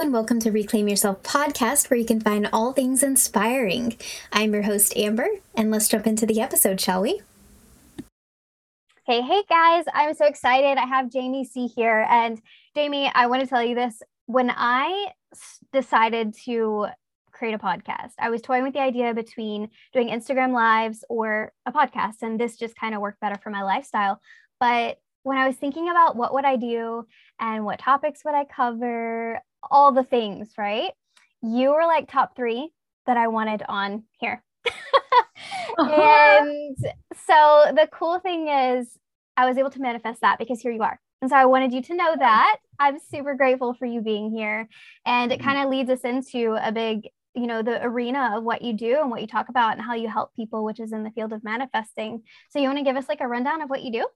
and welcome to Reclaim Yourself podcast, where you can find all things inspiring. I'm your host, Amber, and let's jump into the episode, shall we? Hey, hey guys, I'm so excited. I have Jamie Sea here. And Jamie, I want to tell you this. When I decided to create a podcast, I was toying with the idea between doing Instagram lives or a podcast, and this just kind of worked better for my lifestyle. But when I was thinking about what would I do and what topics would I cover, all the things, right? You were like top three that I wanted on here. and so the cool thing is, I was able to manifest that because here you are. And so I wanted you to know that. I'm super grateful for you being here. And it mm-hmm. kind of leads us into a big, you know, the arena of what you do and what you talk about and how you help people, which is in the field of manifesting. So you want to give us like a rundown of what you do?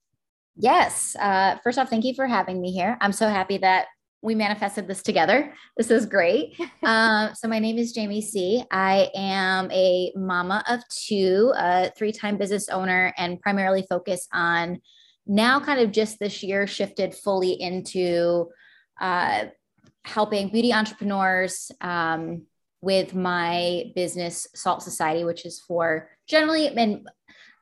Yes. Uh, first off, thank you for having me here. I'm so happy that we manifested this together. This is great. um, so my name is Jamie Sea. I am a mama of two, a three-time business owner, and primarily focus on now kind of just this year shifted fully into uh, helping beauty entrepreneurs um, with my business Salt Society, which is for generally and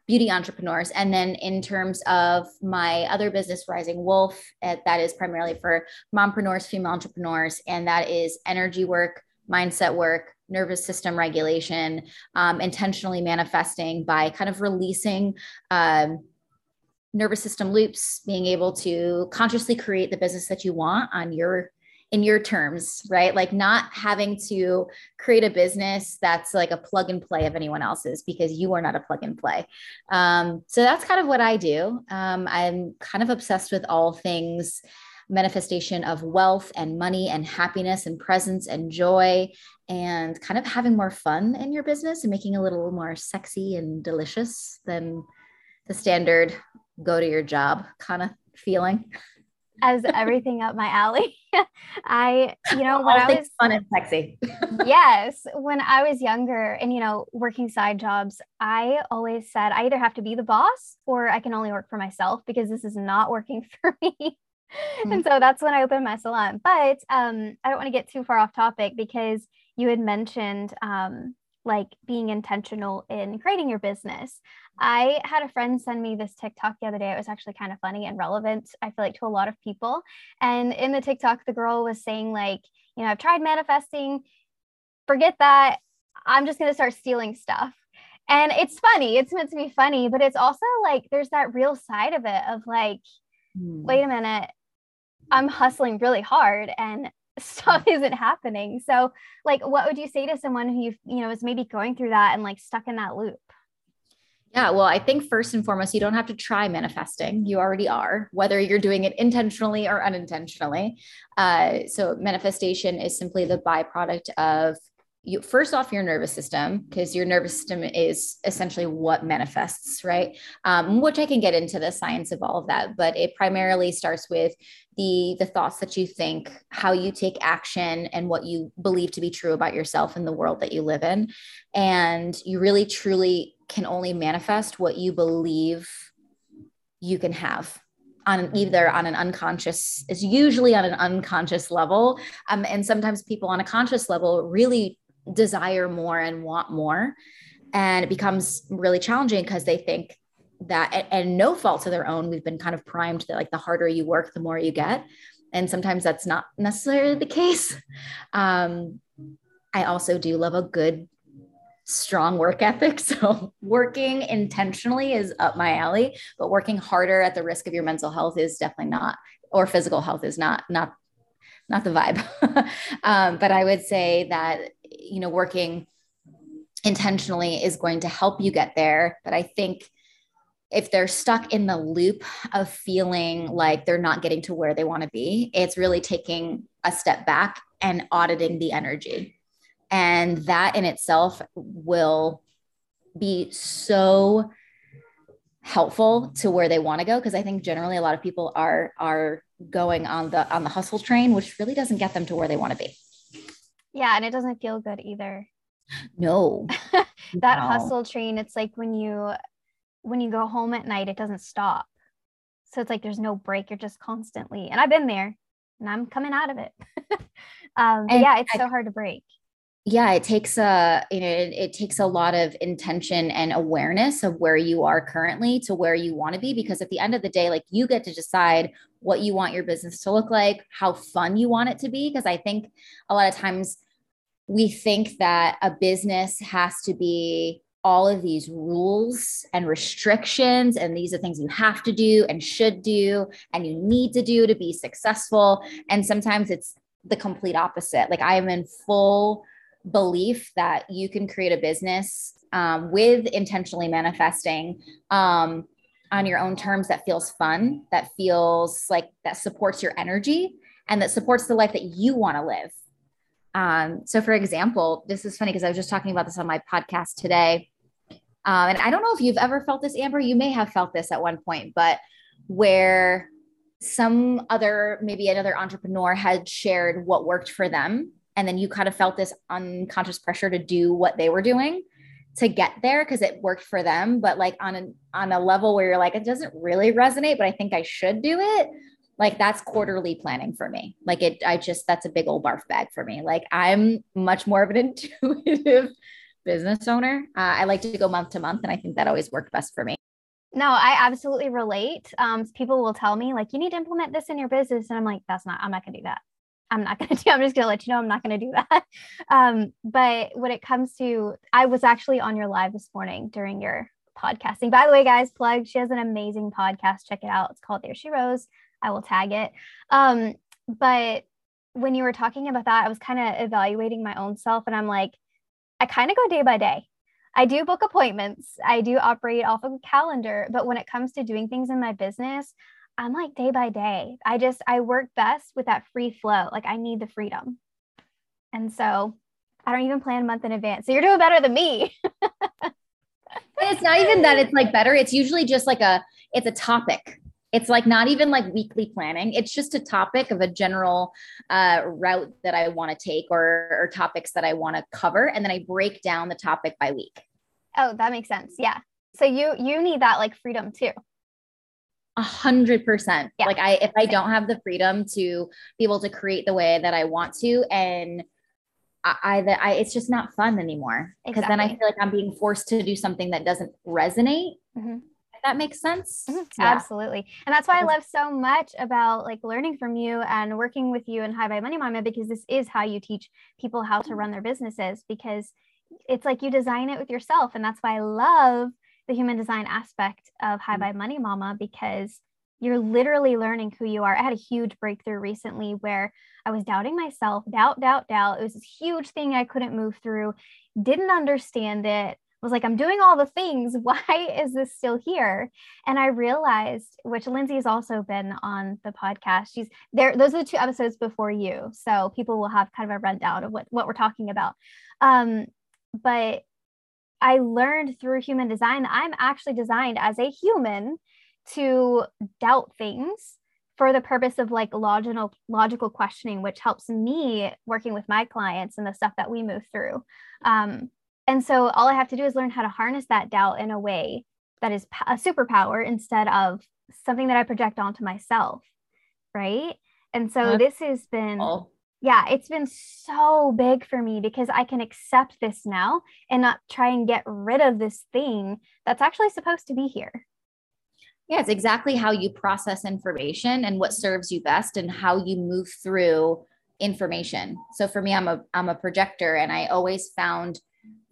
beauty entrepreneurs. And then in terms of my other business, Rising Wolf, uh, that is primarily for mompreneurs, female entrepreneurs, and that is energy work, mindset work, nervous system regulation, um, intentionally manifesting by kind of releasing. Um, nervous system loops being able to consciously create the business that you want on your in your terms, right? Like not having to create a business that's like a plug and play of anyone else's because you are not a plug and play. Um, so that's kind of what I do. Um, I'm kind of obsessed with all things manifestation of wealth and money and happiness and presence and joy and kind of having more fun in your business and making a little more sexy and delicious than the standard go to your job kind of feeling as everything up my alley. I, you know, when All I was fun and sexy. yes. When I was younger and, you know, working side jobs, I always said I either have to be the boss or I can only work for myself because this is not working for me. Mm-hmm. And so that's when I opened my salon. But um, I don't want to get too far off topic because you had mentioned um, like being intentional in creating your business. I had a friend send me this TikTok the other day. It was actually kind of funny and relevant, I feel like, to a lot of people. And in the TikTok, the girl was saying, like, you know, I've tried manifesting, forget that. I'm just going to start stealing stuff. And it's funny. It's meant to be funny, but it's also like there's that real side of it of like, mm. wait a minute, I'm hustling really hard and stuff isn't happening. So, like, what would you say to someone who you you know is maybe going through that and like stuck in that loop? Yeah, well, I think first and foremost, you don't have to try manifesting. You already are, whether you're doing it intentionally or unintentionally. Uh, so, manifestation is simply the byproduct of you first off your nervous system because your nervous system is essentially what manifests right? Um, which i can get into the science of all of that but it primarily starts with the the thoughts that you think how you take action and what you believe to be true about yourself and the world that you live in. And you really truly can only manifest what you believe you can have on either on an unconscious is usually on an unconscious level. Um, and sometimes people on a conscious level really desire more and want more. And it becomes really challenging because they think that and, and no fault of their own we've been kind of primed that like the harder you work the more you get. And sometimes that's not necessarily the case. Um, i also do love a good strong work ethic. So working intentionally is up my alley but working harder at the risk of your mental health is definitely not or physical health is not not not the vibe. Um, but i would say that you know working intentionally is going to help you get there but i think if they're stuck in the loop of feeling like they're not getting to where they want to be, it's really taking a step back and auditing the energy. And that in itself will be so helpful to where they want to go because I think generally a lot of people are are going on the on the hustle train which really doesn't get them to where they want to be. Yeah, and it doesn't feel good either. No. that no. hustle train it's like when you when you go home at night, it doesn't stop. So it's like there's no break. You're just constantly, and I've been there. and I'm coming out of it. um, yeah, it's I, so hard to break. Yeah, it takes a you know it, it takes a lot of intention and awareness of where you are currently to where you want to be because at the end of the day, like you get to decide what you want your business to look like, how fun you want it to be. Because I think a lot of times we think that a business has to be all of these rules and restrictions and these are things you have to do and should do and you need to do to be successful and sometimes it's the complete opposite like i am in full belief that you can create a business um, with intentionally manifesting um, on your own terms that feels fun that feels like that supports your energy and that supports the life that you want to live um, so for example this is funny because i was just talking about this on my podcast today um, and I don't know if you've ever felt this, Amber. You may have felt this at one point, but where some other, maybe another entrepreneur had shared what worked for them. And then you kind of felt this unconscious pressure to do what they were doing to get there because it worked for them. But like on a on a level where you're like, it doesn't really resonate, but I think I should do it. Like that's quarterly planning for me. Like it, I just that's a big old barf bag for me. Like I'm much more of an intuitive business owner. Uh, I like to go month to month, and I think that always worked best for me. No, I absolutely relate. Um, people will tell me like, you need to implement this in your business, and I'm like, that's not. I'm not gonna do that. I'm not gonna do. I'm just gonna let you know I'm not gonna do that. Um, but when it comes to, I was actually on your live this morning during your podcasting. By the way, guys, plug. She has an amazing podcast. Check it out. It's called There She Rose. I will tag it. Um, but when you were talking about that, I was kind of evaluating my own self, and I'm like, I kind of go day by day. I do book appointments, I do operate off of a calendar, but when it comes to doing things in my business, I'm like day by day. I just, I work best with that free flow. Like I need the freedom. And so I don't even plan a month in advance. So you're doing better than me. it's not even that it's like better. It's usually just like a, it's a topic. It's like not even like weekly planning. It's just a topic of a general uh, route that I want to take or, or topics that I want to cover. And then I break down the topic by week. Oh, that makes sense. Yeah. So you you need that like freedom too. A hundred percent. Like I if I don't have the freedom to be able to create the way that I want to and I, I, I it's just not fun anymore because exactly. then I feel like I'm being forced to do something that doesn't resonate. Mm-hmm that makes sense. Mm-hmm. Yeah. Absolutely. And that's why I love so much about like learning from you and working with you and High Vibe Money Mama because this is how you teach people how to run their businesses because it's like you design it with yourself. And that's why I love the human design aspect of High mm-hmm. Money Mama because you're literally learning who you are. I had a huge breakthrough recently where I was doubting myself, doubt, doubt, doubt. It was this huge thing I couldn't move through, didn't understand it, was like, I'm doing all the things. Why is this still here? And I realized, which Lindsay has also been on the podcast. She's there. Those are the two episodes before you. So people will have kind of a rundown of what, what we're talking about. Um, but I learned through human design that I'm actually designed as a human to doubt things for the purpose of like logical logical questioning which helps me working with my clients and the stuff that we move through um, and so all I have to do is learn how to harness that doubt in a way that is a superpower instead of something that I project onto myself. Right. And so That's this has been, cool. Yeah, it's been so big for me because I can accept this now and not try and get rid of this thing that's actually supposed to be here. Yeah, it's exactly how you process information and what serves you best and how you move through information. So for me, I'm a I'm a projector and I always found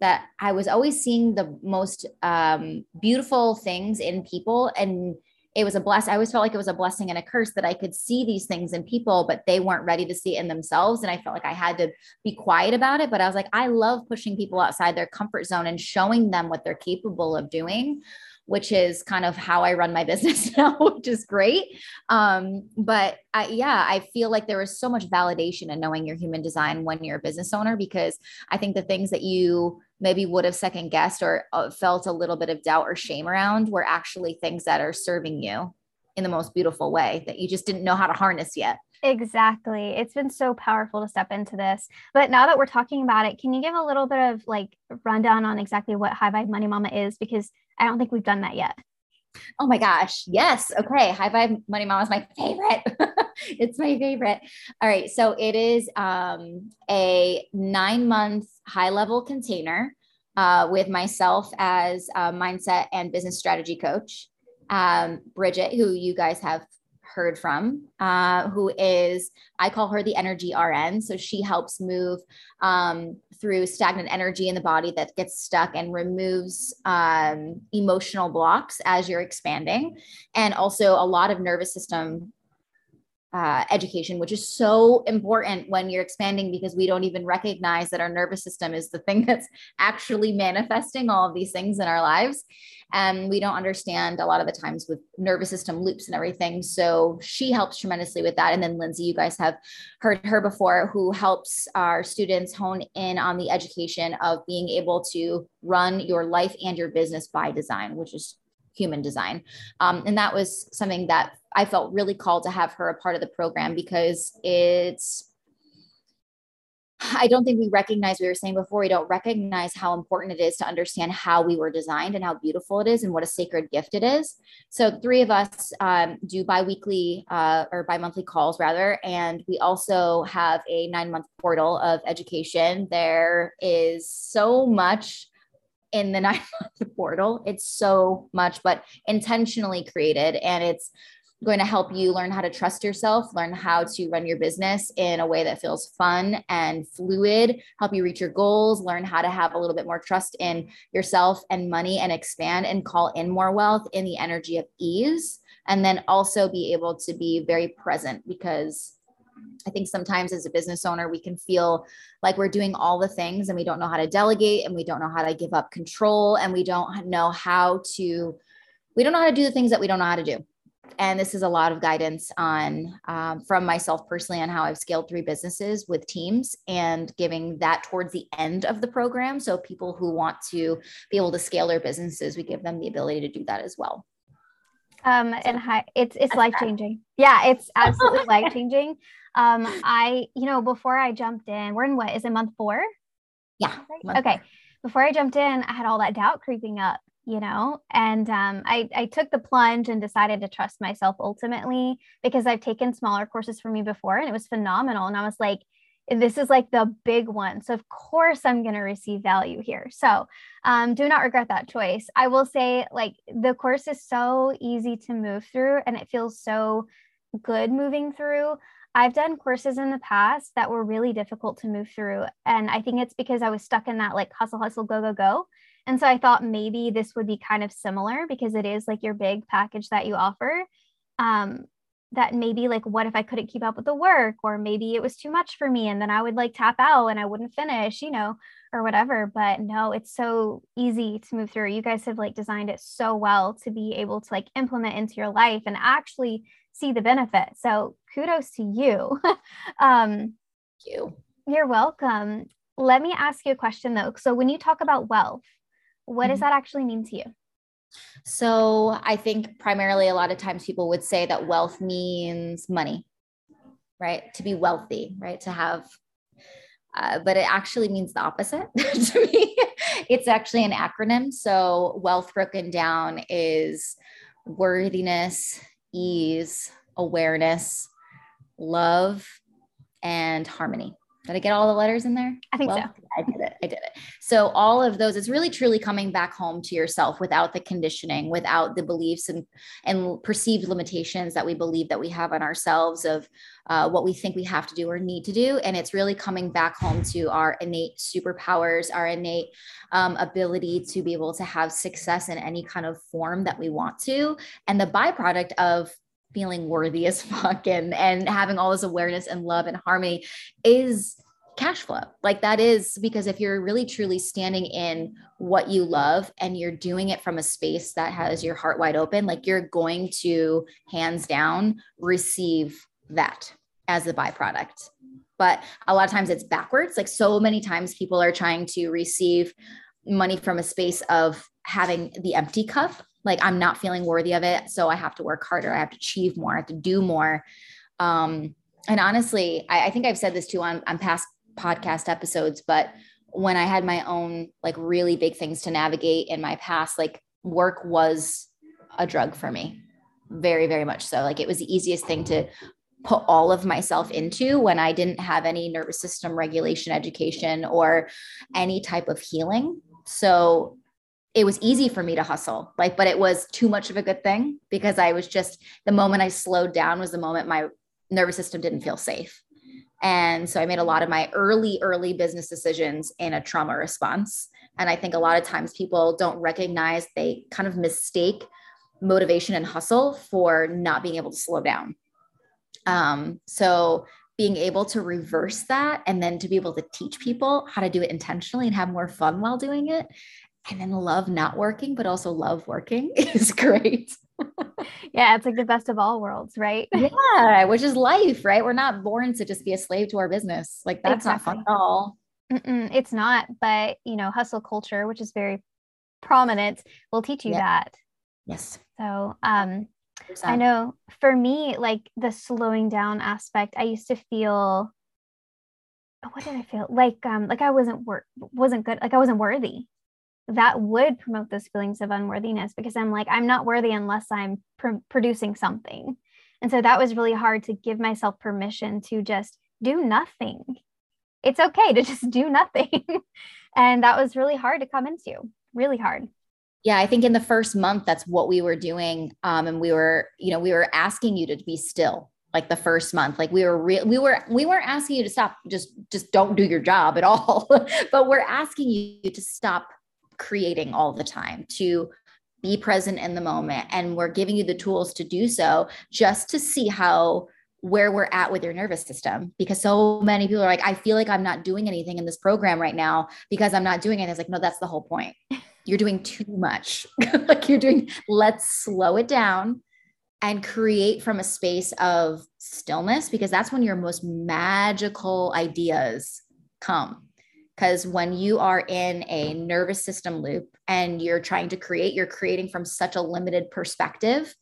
that I was always seeing the most um, beautiful things in people. And it was a bless. I always felt like it was a blessing and a curse that I could see these things in people, but they weren't ready to see it in themselves. And I felt like I had to be quiet about it. But I was like, I love pushing people outside their comfort zone and showing them what they're capable of doing which is kind of how I run my business now, which is great. Um, but I, yeah, I feel like there is so much validation in knowing your human design when you're a business owner because I think the things that you maybe would have second guessed or uh, felt a little bit of doubt or shame around were actually things that are serving you in the most beautiful way that you just didn't know how to harness yet. Exactly. It's been so powerful to step into this. But now that we're talking about it, can you give a little bit of like rundown on exactly what High Vibe Money Mama is? Because I don't think we've done that yet. Oh my gosh. Yes. Okay. High Vibe Money Mama is my favorite. it's my favorite. All right. So it is um, a nine month high level container uh, with myself as a mindset and business strategy coach. Um, Bridget, who you guys have heard from, uh, who is, I call her the energy RN. So she helps move um, through stagnant energy in the body that gets stuck and removes um, emotional blocks as you're expanding. And also a lot of nervous system uh, education, which is so important when you're expanding because we don't even recognize that our nervous system is the thing that's actually manifesting all of these things in our lives. And we don't understand a lot of the times with nervous system loops and everything. So she helps tremendously with that. And then Lindsay, you guys have heard her before, who helps our students hone in on the education of being able to run your life and your business by design, which is human design. Um, and that was something that I felt really called to have her a part of the program because it's I don't think we recognize, we were saying before, we don't recognize how important it is to understand how we were designed and how beautiful it is and what a sacred gift it is. So, three of us um, do bi weekly uh, or bi monthly calls, rather. And we also have a nine month portal of education. There is so much in the nine month portal. It's so much, but intentionally created. And it's going to help you learn how to trust yourself, learn how to run your business in a way that feels fun and fluid, help you reach your goals, learn how to have a little bit more trust in yourself and money and expand and call in more wealth in the energy of ease. And then also be able to be very present because I think sometimes as a business owner, we can feel like we're doing all the things and we don't know how to delegate and we don't know how to give up control and we don't know how to, we don't know how to do the things that we don't know how to do and this is a lot of guidance on um, from myself personally on how I've scaled three businesses with teams and giving that towards the end of the program. So people who want to be able to scale their businesses, we give them the ability to do that as well. Um, and hi, it's it's life changing. Yeah, it's absolutely life changing. Um, I you know before I jumped in, we're in what is it month four? Yeah. Month okay. Four. Before I jumped in, I had all that doubt creeping up you know and um, I, I took the plunge and decided to trust myself ultimately because i've taken smaller courses for me before and it was phenomenal and i was like this is like the big one so of course i'm going to receive value here so um, do not regret that choice i will say like the course is so easy to move through and it feels so good moving through I've done courses in the past that were really difficult to move through. And I think it's because I was stuck in that like hustle, hustle, go, go, go. And so I thought maybe this would be kind of similar because it is like your big package that you offer. Um, that maybe like what if I couldn't keep up with the work or maybe it was too much for me and then I would like tap out and I wouldn't finish, you know, or whatever. But no, it's so easy to move through. You guys have like designed it so well to be able to like implement into your life and actually see the benefit. So kudos to you. um, Thank you. You're welcome. Let me ask you a question though. So when you talk about wealth, what mm-hmm. does that actually mean to you? So I think primarily a lot of times people would say that wealth means money, right? To be wealthy, right? To have, uh, but it actually means the opposite to me. It's actually an acronym. So wealth broken down is worthiness, ease, awareness, love, and harmony. Did I get all the letters in there? I think well, so. I did. I did it. So all of those, it's really truly coming back home to yourself without the conditioning, without the beliefs and and perceived limitations that we believe that we have on ourselves of uh, what we think we have to do or need to do. And it's really coming back home to our innate superpowers, our innate um, ability to be able to have success in any kind of form that we want to. And the byproduct of feeling worthy as fuck and and having all this awareness and love and harmony is cash flow. Like that is because if you're really truly standing in what you love and you're doing it from a space that has your heart wide open like you're going to hands down receive that as a byproduct. But a lot of times it's backwards. Like so many times people are trying to receive money from a space of having the empty cup. Like i'm not feeling worthy of it so i have to work harder. I have to achieve more. I have to do more. Um and honestly i, I think i've said this too on, on past podcast episodes but when i had my own like really big things to navigate in my past like work was a drug for me very very much so like it was the easiest thing to put all of myself into when I didn't have any nervous system regulation education or any type of healing. So it was easy for me to hustle, like, but it was too much of a good thing because I was just the moment I slowed down was the moment my nervous system didn't feel safe. And so I made a lot of my early, early business decisions in a trauma response. And I think a lot of times people don't recognize they kind of mistake motivation and hustle for not being able to slow down. Um, so being able to reverse that and then to be able to teach people how to do it intentionally and have more fun while doing it and then love not working but also love working is great yeah it's like the best of all worlds right? Yeah which is life right? We're not born to just be a slave to our business. Like that's exactly. not fun at all. Mm-mm, it's not but you know hustle culture which is very prominent will teach you that. Yes. So um I know for me, like the slowing down aspect, I used to feel what did I feel? Like um like I wasn't work wasn't good, like I wasn't worthy. That would promote those feelings of unworthiness because I'm like, I'm not worthy unless I'm pr- producing something. And so that was really hard to give myself permission to just do nothing. It's okay to just do nothing. and that was really hard to come into, really hard yeah i think in the first month that's what we were doing um, and we were you know we were asking you to be still like the first month like we were real we were we weren't asking you to stop just just don't do your job at all but we're asking you to stop creating all the time to be present in the moment and we're giving you the tools to do so just to see how where we're at with your nervous system because so many people are like i feel like i'm not doing anything in this program right now because i'm not doing it it's like no that's the whole point you're doing too much. like you're doing, let's slow it down and create from a space of stillness because that's when your most magical ideas come. Because when you are in a nervous system loop and you're trying to create, you're creating from such a limited perspective.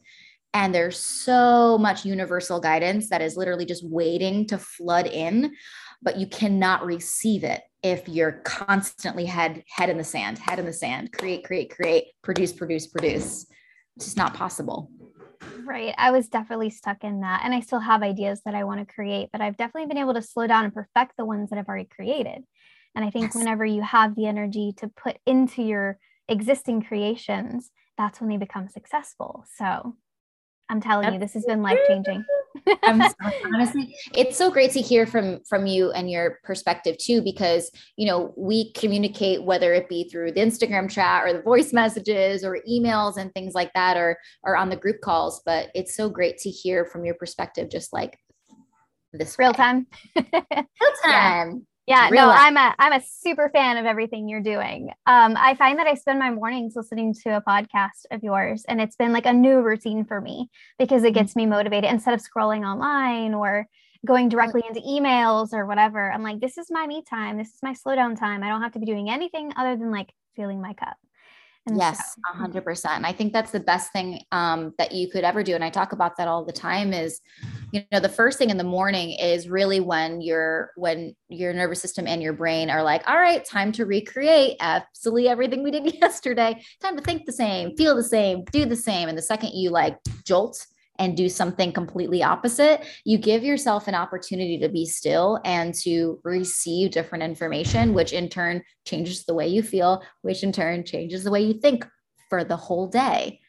And there's so much universal guidance that is literally just waiting to flood in, but you cannot receive it if you're constantly head head in the sand, head in the sand, create, create, create, produce, produce, produce. It's just not possible. Right. I was definitely stuck in that. And I still have ideas that I want to create, but I've definitely been able to slow down and perfect the ones that I've already created. And I think yes. whenever you have the energy to put into your existing creations, that's when they become successful. So I'm telling you, this has been life changing. Honestly, it's so great to hear from from you and your perspective too, because you know we communicate whether it be through the Instagram chat or the voice messages or emails and things like that, or or on the group calls. But it's so great to hear from your perspective, just like this real way. time, real time. Yeah, no, I'm a I'm a super fan of everything you're doing. Um, I find that I spend my mornings listening to a podcast of yours, and it's been like a new routine for me because it mm-hmm. gets me motivated instead of scrolling online or going directly into emails or whatever. I'm like, this is my me time. This is my slow down time. I don't have to be doing anything other than like filling my cup. And yes, a hundred percent. And I think that's the best thing um, that you could ever do. And I talk about that all the time is, you know, the first thing in the morning is really when your, when your nervous system and your brain are like, all right, time to recreate absolutely everything we did yesterday. Time to think the same, feel the same, do the same. And the second you like jolt and do something completely opposite, you give yourself an opportunity to be still and to receive different information, which in turn changes the way you feel, which in turn changes the way you think for the whole day.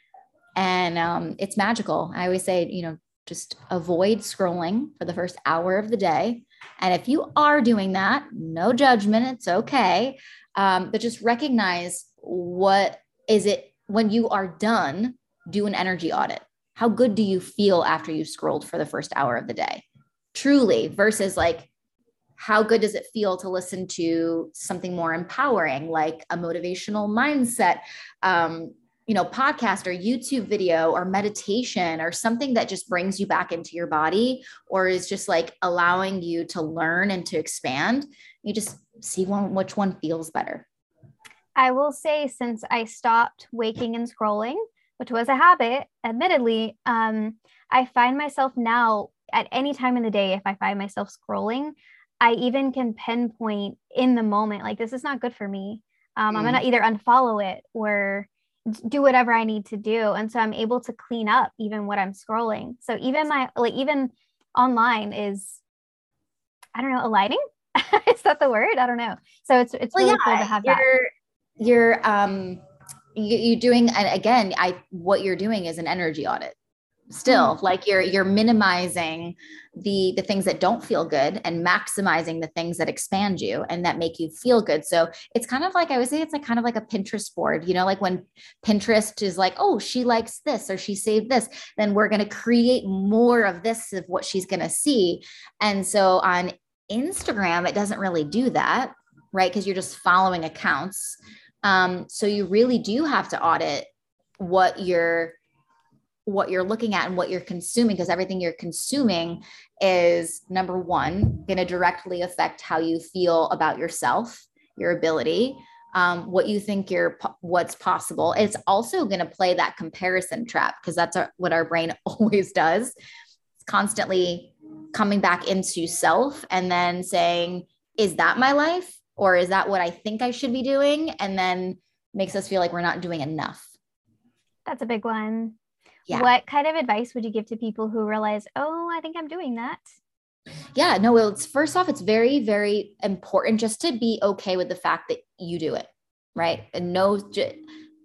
And um, it's magical. I always say, you know, just avoid scrolling for the first hour of the day. And if you are doing that, no judgment, it's okay. Um, but just recognize what is it when you are done, do an energy audit how good do you feel after you scrolled for the first hour of the day? Truly, versus like, how good does it feel to listen to something more empowering, like a motivational mindset, um, you know, podcast or YouTube video or meditation or something that just brings you back into your body or is just like allowing you to learn and to expand? You just see one which one feels better. I will say, since I stopped waking and scrolling, which was a habit, admittedly, um, I find myself now at any time in the day, if I find myself scrolling, I even can pinpoint in the moment, like, this is not good for me. Um, mm. I'm going to either unfollow it or do whatever I need to do. And so I'm able to clean up even what I'm scrolling. So even my, like, even online is I don't know, aligning. is that the word? I don't know. So it's it's well, really yeah, cool to have you're, that. You're um you, you're doing and again, I what you're doing is an energy audit still mm-hmm. like you're you're minimizing the the things that don't feel good and maximizing the things that expand you and that make you feel good. So it's kind of like i would say it's like kind of like a pinterest board you know like when pinterest is like oh she likes this or she saved this then we're going to create more of this of what she's going to see. And so on instagram it doesn't really do that right? Because you're just following accounts. Um, so you really do have to audit what you're what you're looking at and what you're consuming because everything you're consuming is number one going to directly affect how you feel about yourself your ability um, what you think you're what's possible. It's also going to play that comparison trap because that's our, what our brain always does. It's constantly coming back into self and then saying is that my life? Or is that what i think i should be doing? And then makes us feel like we're not doing enough. That's a big one yeah. What kind of advice would you give to people who realize, oh, I think I'm doing that? Yeah, no, well, it's first off, it's very, very important just to be okay with the fact that you do it, right? And no,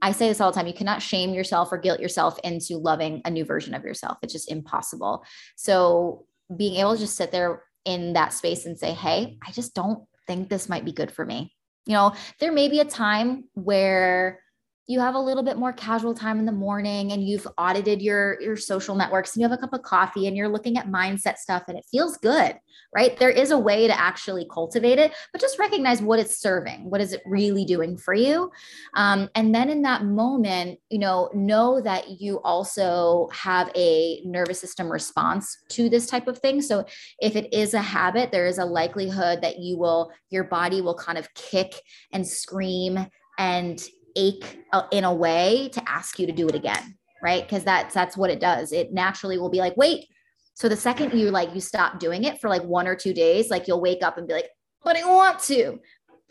I say this all the time you cannot shame yourself or guilt yourself into loving a new version of yourself. It's just impossible. So, being able to just sit there in that space and say, hey, I just don't think this might be good for me. You know, there may be a time where you have a little bit more casual time in the morning and you've audited your your social networks and you have a cup of coffee and you're looking at mindset stuff and it feels good right? There is a way to actually cultivate it but just recognize what it's serving what is it really doing for you? Um, and then in that moment you know know that you also have a nervous system response to this type of thing. So if it is a habit there is a likelihood that you will your body will kind of kick and scream and ache uh, in a way to ask you to do it again right? Because that's that's what it does. It naturally will be like wait. So the second you like you stop doing it for like one or two days like you'll wake up and be like but i want to.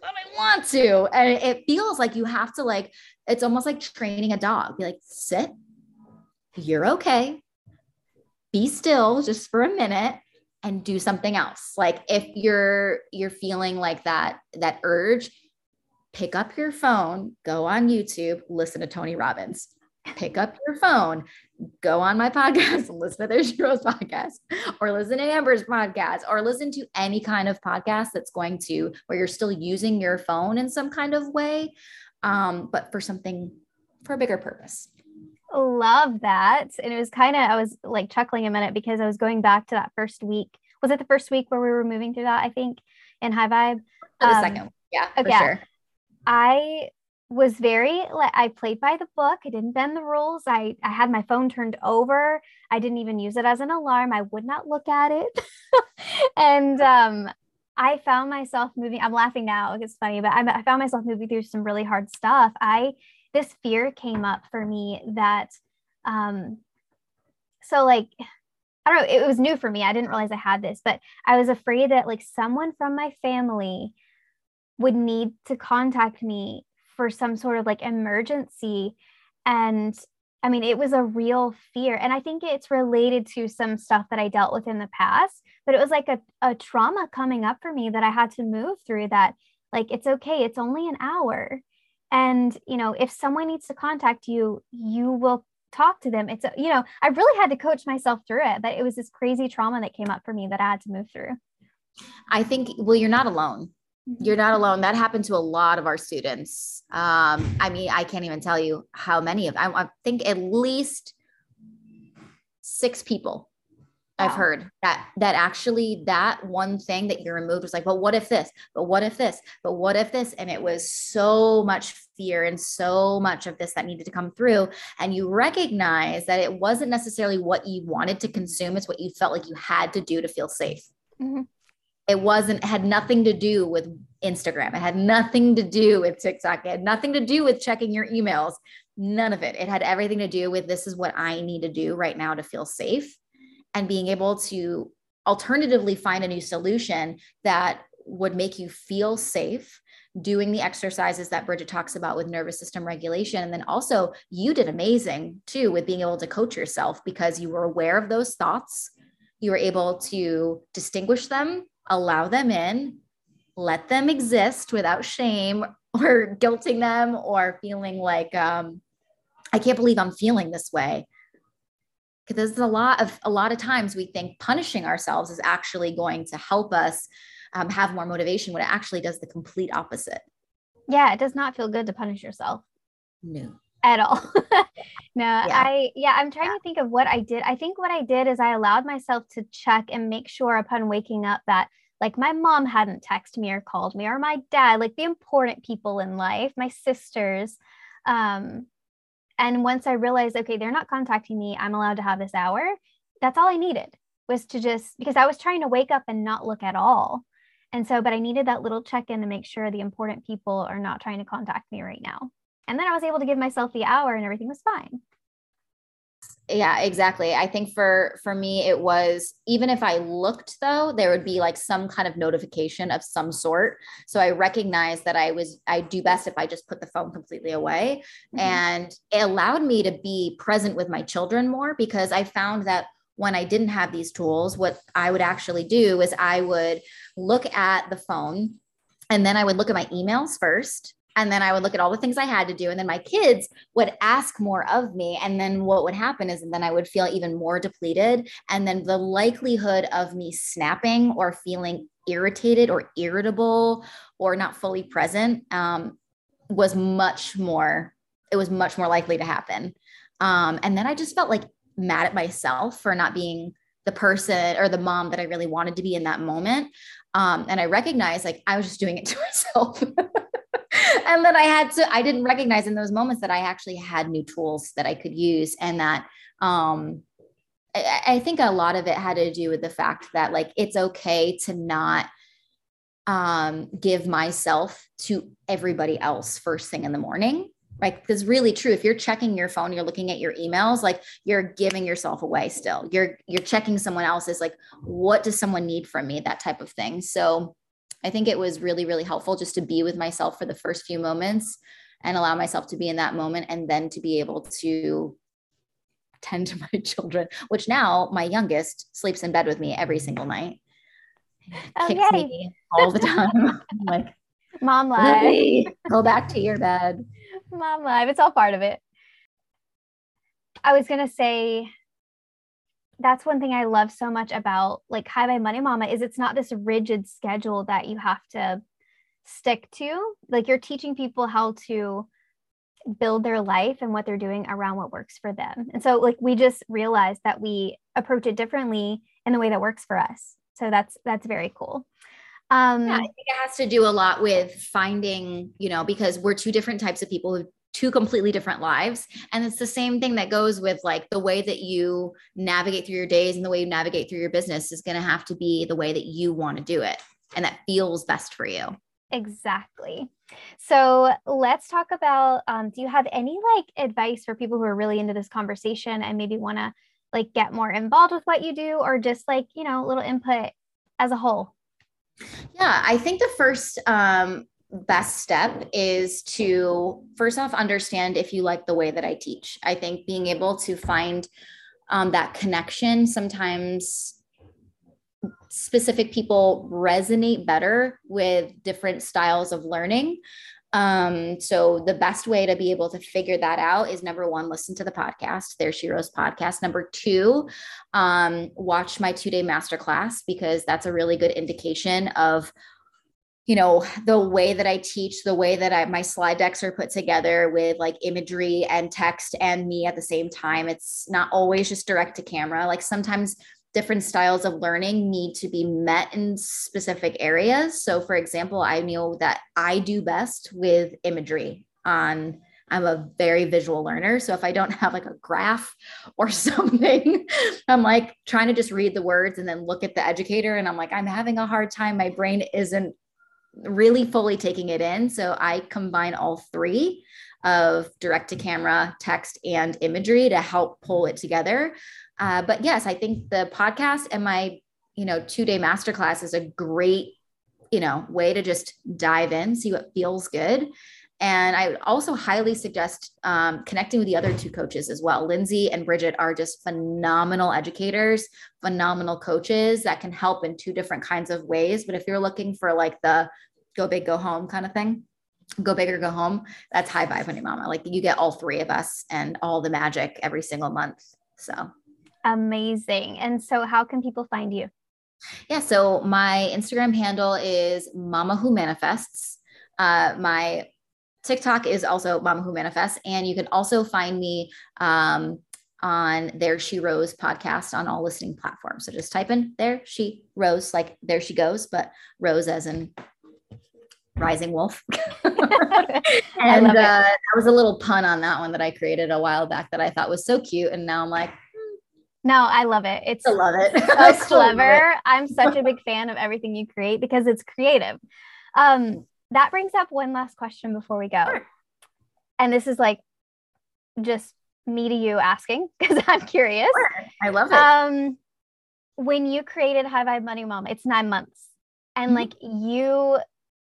But i want to. And it feels like you have to like it's almost like training a dog. Be like sit. You're okay. Be still just for a minute and do something else. Like if you're you're feeling like that that urge pick up your phone, go on YouTube, listen to Tony Robbins. Pick up your phone, go on my podcast and listen to There She Rose podcast, or listen to Amber's podcast, or listen to any kind of podcast that's going to where you're still using your phone in some kind of way, um, but for something for a bigger purpose. Love that. And it was kind of, I was like chuckling a minute because I was going back to that first week. Was it the first week where we were moving through that? I think in High Vibe. the um, second. Yeah. Okay. Sure. I was very like I played by the book. I didn't bend the rules. I I had my phone turned over. I didn't even use it as an alarm. I would not look at it. and um I found myself moving. I'm laughing now. It's funny, but I, I found myself moving through some really hard stuff. I this fear came up for me that um so like I don't know, it was new for me. I didn't realize I had this, but I was afraid that like someone from my family would need to contact me for some sort of like emergency and I mean, it was a real fear. And I think it's related to some stuff that I dealt with in the past, but it was like a, a trauma coming up for me that I had to move through that, like, it's okay, it's only an hour. And, you know, if someone needs to contact you, you will talk to them. It's, a, you know, I really had to coach myself through it, but it was this crazy trauma that came up for me that I had to move through. I think, well, you're not alone you're not alone. That happened to a lot of our students. Um, I mean, I can't even tell you how many of I, I think at least six people wow. I've heard that that actually that one thing that you removed was like, well, what if this? But what if this? But what if this? And it was so much fear and so much of this that needed to come through. And you recognize that it wasn't necessarily what you wanted to consume, it's what you felt like you had to do to feel safe. Mm-hmm it wasn't had nothing to do with Instagram. It had nothing to do with TikTok. It had nothing to do with checking your emails. None of it. It had everything to do with this is what I need to do right now to feel safe and being able to alternatively find a new solution that would make you feel safe doing the exercises that Bridget talks about with nervous system regulation. And then also, you did amazing too with being able to coach yourself because you were aware of those thoughts you were able to distinguish them, allow them in, let them exist without shame or guilting them or feeling like um, I can't believe I'm feeling this way. Because there's a lot of a lot of times we think punishing ourselves is actually going to help us um, have more motivation when it actually does the complete opposite. Yeah, it does not feel good to punish yourself. No. At all. no, yeah. I, yeah, I'm trying yeah. to think of what I did. I think what I did is I allowed myself to check and make sure upon waking up that like my mom hadn't texted me or called me or my dad, like the important people in life, my sisters. Um, and once I realized, okay, they're not contacting me, I'm allowed to have this hour. That's all I needed was to just because I was trying to wake up and not look at all. And so, but I needed that little check in to make sure the important people are not trying to contact me right now. And then I was able to give myself the hour and everything was fine. Yeah exactly. I think for for me it was even if i looked though there would be like some kind of notification of some sort. So i recognized that i was i do best if i just put the phone completely away. Mm-hmm. and it allowed me to be present with my children more because i found that when i didn't have these tools what i would actually do is i would look at the phone and then i would look at my emails first and then I would look at all the things I had to do. And then my kids would ask more of me. And then what would happen is and then I would feel even more depleted. And then the likelihood of me snapping or feeling irritated or irritable or not fully present um, was much more, it was much more likely to happen. Um, and then I just felt like mad at myself for not being the person or the mom that I really wanted to be in that moment. Um, and I recognized like I was just doing it to myself. and then I had to, I didn't recognize in those moments that I actually had new tools that I could use and that um I, I think a lot of it had to do with the fact that like it's okay to not um give myself to everybody else first thing in the morning. Right because really true. If you're checking your phone you're looking at your emails like you're giving yourself away still. You're you're checking someone else's like what does someone need from me? That type of thing. So I think it was really, really helpful just to be with myself for the first few moments and allow myself to be in that moment and then to be able to tend to my children, which now my youngest sleeps in bed with me every single night. Oh, kicks me all the time. like, Mom life. Go back to your bed. Mom life. It's all part of it. I was gonna say that's one thing I love so much about like High Vibe Money Mama is it's not this rigid schedule that you have to stick to. Like you're teaching people how to build their life and what they're doing around what works for them. And so like we just realized that we approach it differently in the way that works for us. So that's that's very cool. Um, yeah, I think it has to do a lot with finding, you know, because we're two different types of people who two completely different lives. And it's the same thing that goes with like the way that you navigate through your days and the way you navigate through your business is going to have to be the way that you want to do it and that feels best for you. Exactly. So let's talk about um, do you have any like advice for people who are really into this conversation and maybe want to like get more involved with what you do or just like, you know, little input as a whole? Yeah, I think the first um, best step is to first off understand if you like the way that I teach. I think being able to find um, that connection sometimes specific people resonate better with different styles of learning. Um, so the best way to be able to figure that out is number one, listen to the podcast, There She Rose podcast. Number two, um, watch my two day masterclass because that's a really good indication of you know the way that i teach the way that I, my slide decks are put together with like imagery and text and me at the same time it's not always just direct to camera like sometimes different styles of learning need to be met in specific areas so for example i know that i do best with imagery on I'm a very visual learner. So if I don't have like a graph or something, I'm like trying to just read the words and then look at the educator. And I'm like, I'm having a hard time. My brain isn't really fully taking it in. So I combine all three of direct to camera, text, and imagery to help pull it together. Uh, but yes, I think the podcast and my you know two day masterclass is a great you know way to just dive in, see what feels good, And I also highly suggest um, connecting with the other two coaches as well. Lindsay and Bridget are just phenomenal educators, phenomenal coaches that can help in two different kinds of ways. But if you're looking for like the go big, go home kind of thing, go big or go home, that's high vibe money mama. Like you get all three of us and all the magic every single month. So amazing. And so how can people find you? Yeah, so my Instagram handle is Mama Who Manifests. Uh, my TikTok is also Mama Who Manifests, and you can also find me um, on There She Rose podcast on all listening platforms. So just type in There She Rose, like There She Goes, but Rose as in Rising Wolf. and uh, that was a little pun on that one that I created a while back that I thought was so cute, and now I'm like, no, I love it. It's I love it. So clever. It. I'm such a big fan of everything you create because it's creative. Um, that brings up one last question before we go. Sure. And this is like just me to you asking because I'm curious. Sure. I love it. Um, when you created High Vibe Money Mama, it's nine months, and mm-hmm. like you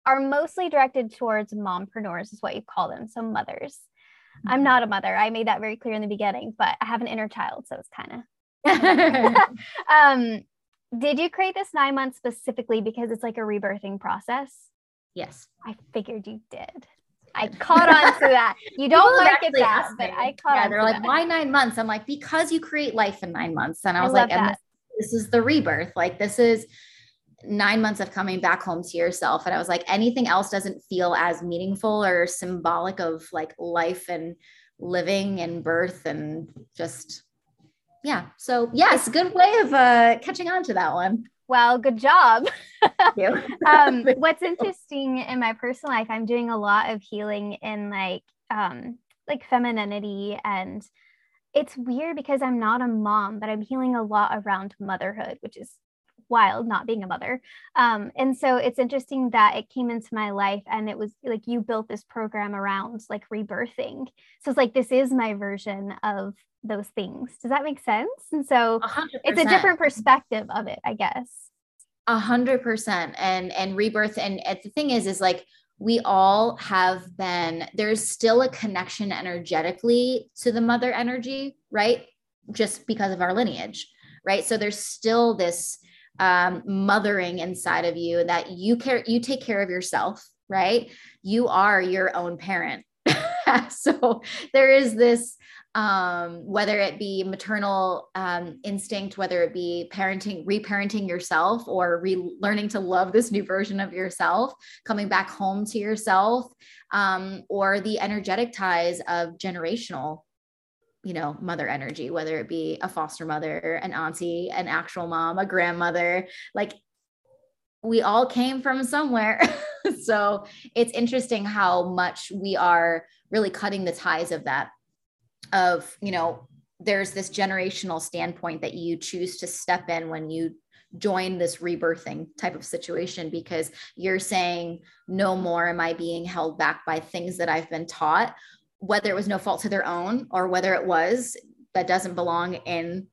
are mostly directed towards mompreneurs, is what you call them, so mothers. Mm-hmm. I'm not a mother. I made that very clear in the beginning, but I have an inner child, so it's kind of um, did you create this nine months specifically because it's like a rebirthing process? Yes. I figured you did. I caught on to that. You don't like it that, but I caught yeah, on. They're like, that. why nine months? I'm like, because you create life in nine months. And I was I like, and this, this is the rebirth. Like, this is nine months of coming back home to yourself. And I was like, anything else doesn't feel as meaningful or symbolic of like life and living and birth and just yeah. So yes, good way of uh, catching on to that one. Well, good job. um, what's interesting in my personal life, I'm doing a lot of healing in like um, like femininity and it's weird because I'm not a mom, but I'm healing a lot around motherhood, which is wild not being a mother. Um, and so it's interesting that it came into my life and it was like you built this program around like rebirthing. So it's like this is my version of those things. Does that make sense? And so 100%. it's a different perspective of it, I guess. A hundred percent. And and rebirth. And, and the thing is, is like we all have been, there's still a connection energetically to the mother energy, right? Just because of our lineage, right? So there's still this um, mothering inside of you that you care, you take care of yourself, right? You are your own parent. so there is this um, whether it be maternal um, instinct, whether it be parenting, reparenting yourself, or relearning to love this new version of yourself, coming back home to yourself, um, or the energetic ties of generational, you know, mother energy, whether it be a foster mother, an auntie, an actual mom, a grandmother, like we all came from somewhere. so it's interesting how much we are really cutting the ties of that of you know there's this generational standpoint that you choose to step in when you join this rebirthing type of situation because you're saying no more am i being held back by things that i've been taught whether it was no fault to their own or whether it was that doesn't belong in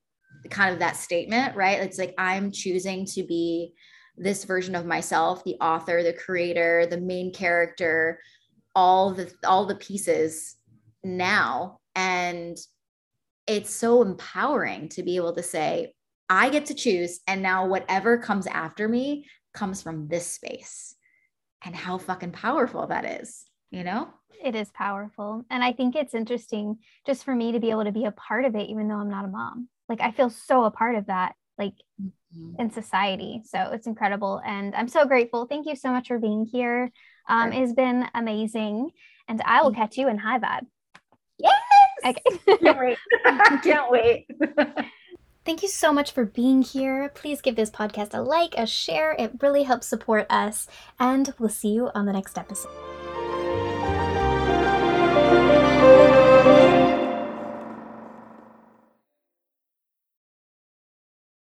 kind of that statement right it's like i'm choosing to be this version of myself the author the creator the main character all the all the pieces now and it's so empowering to be able to say, I get to choose. And now whatever comes after me comes from this space. And how fucking powerful that is, you know? It is powerful. And I think it's interesting just for me to be able to be a part of it, even though I'm not a mom. Like I feel so a part of that, like mm-hmm. in society. So it's incredible. And I'm so grateful. Thank you so much for being here. Um, sure. It's been amazing. And I will catch you in high vibe. Yes. Okay. Can't wait. Can't wait. Thank you so much for being here. Please give this podcast a like, a share. It really helps support us. And we'll see you on the next episode.